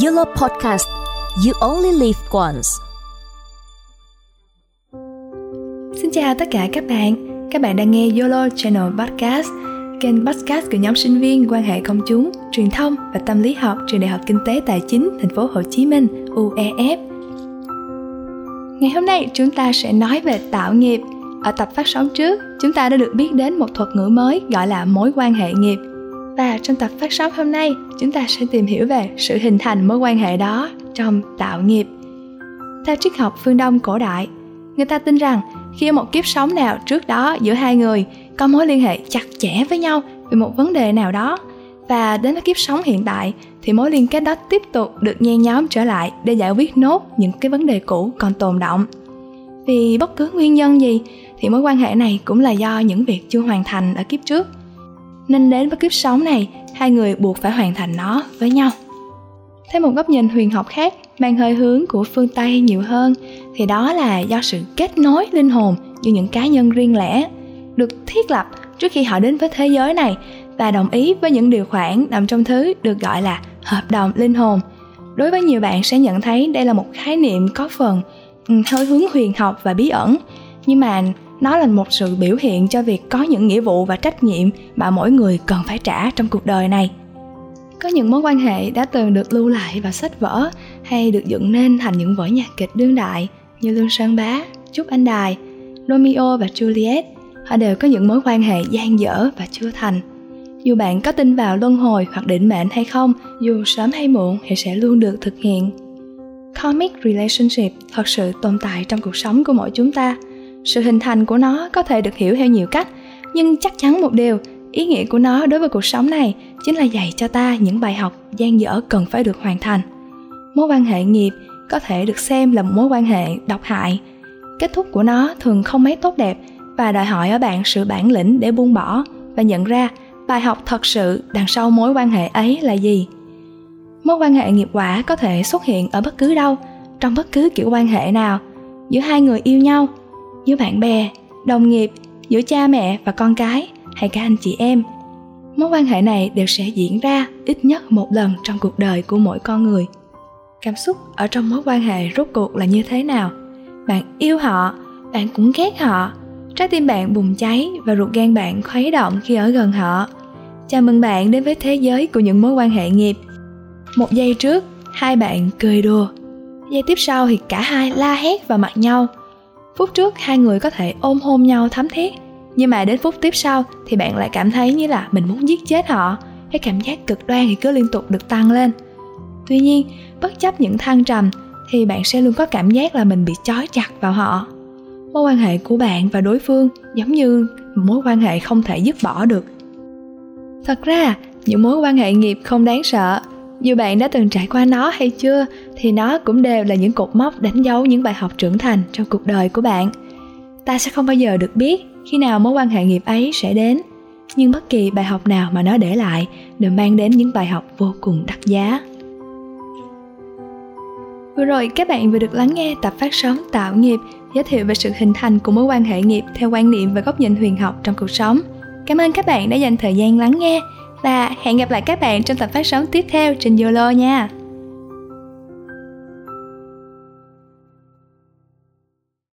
YOLO Podcast You Only Live Once. Xin chào tất cả các bạn. Các bạn đang nghe YOLO Channel Podcast Kênh podcast của nhóm sinh viên quan hệ công chúng, truyền thông và tâm lý học trường Đại học Kinh tế Tài chính Thành phố Hồ Chí Minh UEF Ngày hôm nay chúng ta sẽ nói về tạo nghiệp. Ở tập phát sóng trước, chúng ta đã được biết đến một thuật ngữ mới gọi là mối quan hệ nghiệp và trong tập phát sóng hôm nay, chúng ta sẽ tìm hiểu về sự hình thành mối quan hệ đó trong tạo nghiệp. Theo triết học phương Đông cổ đại, người ta tin rằng khi một kiếp sống nào trước đó giữa hai người có mối liên hệ chặt chẽ với nhau về một vấn đề nào đó và đến kiếp sống hiện tại thì mối liên kết đó tiếp tục được nhen nhóm trở lại để giải quyết nốt những cái vấn đề cũ còn tồn động. Vì bất cứ nguyên nhân gì thì mối quan hệ này cũng là do những việc chưa hoàn thành ở kiếp trước – nên đến với kiếp sống này, hai người buộc phải hoàn thành nó với nhau. Theo một góc nhìn huyền học khác mang hơi hướng của phương tây nhiều hơn, thì đó là do sự kết nối linh hồn giữa những cá nhân riêng lẻ được thiết lập trước khi họ đến với thế giới này và đồng ý với những điều khoản nằm trong thứ được gọi là hợp đồng linh hồn. Đối với nhiều bạn sẽ nhận thấy đây là một khái niệm có phần ừ, hơi hướng huyền học và bí ẩn, nhưng mà nó là một sự biểu hiện cho việc có những nghĩa vụ và trách nhiệm mà mỗi người cần phải trả trong cuộc đời này. Có những mối quan hệ đã từng được lưu lại vào sách vở hay được dựng nên thành những vở nhạc kịch đương đại như lương sơn bá, trúc anh đài, romeo và juliet. Họ đều có những mối quan hệ gian dở và chưa thành. Dù bạn có tin vào luân hồi hoặc định mệnh hay không, dù sớm hay muộn thì sẽ luôn được thực hiện. Comic relationship thật sự tồn tại trong cuộc sống của mỗi chúng ta sự hình thành của nó có thể được hiểu theo nhiều cách, nhưng chắc chắn một điều, ý nghĩa của nó đối với cuộc sống này chính là dạy cho ta những bài học gian dở cần phải được hoàn thành. Mối quan hệ nghiệp có thể được xem là một mối quan hệ độc hại. Kết thúc của nó thường không mấy tốt đẹp và đòi hỏi ở bạn sự bản lĩnh để buông bỏ và nhận ra bài học thật sự đằng sau mối quan hệ ấy là gì. Mối quan hệ nghiệp quả có thể xuất hiện ở bất cứ đâu, trong bất cứ kiểu quan hệ nào, giữa hai người yêu nhau giữa bạn bè, đồng nghiệp, giữa cha mẹ và con cái hay cả anh chị em. Mối quan hệ này đều sẽ diễn ra ít nhất một lần trong cuộc đời của mỗi con người. Cảm xúc ở trong mối quan hệ rốt cuộc là như thế nào? Bạn yêu họ, bạn cũng ghét họ. Trái tim bạn bùng cháy và ruột gan bạn khuấy động khi ở gần họ. Chào mừng bạn đến với thế giới của những mối quan hệ nghiệp. Một giây trước, hai bạn cười đùa. Giây tiếp sau thì cả hai la hét vào mặt nhau phút trước hai người có thể ôm hôn nhau thắm thiết nhưng mà đến phút tiếp sau thì bạn lại cảm thấy như là mình muốn giết chết họ. Cái cảm giác cực đoan thì cứ liên tục được tăng lên. Tuy nhiên, bất chấp những thăng trầm thì bạn sẽ luôn có cảm giác là mình bị trói chặt vào họ. Mối quan hệ của bạn và đối phương giống như mối quan hệ không thể dứt bỏ được. Thật ra, những mối quan hệ nghiệp không đáng sợ dù bạn đã từng trải qua nó hay chưa, thì nó cũng đều là những cột mốc đánh dấu những bài học trưởng thành trong cuộc đời của bạn. Ta sẽ không bao giờ được biết khi nào mối quan hệ nghiệp ấy sẽ đến, nhưng bất kỳ bài học nào mà nó để lại đều mang đến những bài học vô cùng đắt giá. Vừa rồi, các bạn vừa được lắng nghe tập phát sóng Tạo nghiệp giới thiệu về sự hình thành của mối quan hệ nghiệp theo quan niệm và góc nhìn huyền học trong cuộc sống. Cảm ơn các bạn đã dành thời gian lắng nghe và hẹn gặp lại các bạn trong tập phát sóng tiếp theo trên YOLO nha.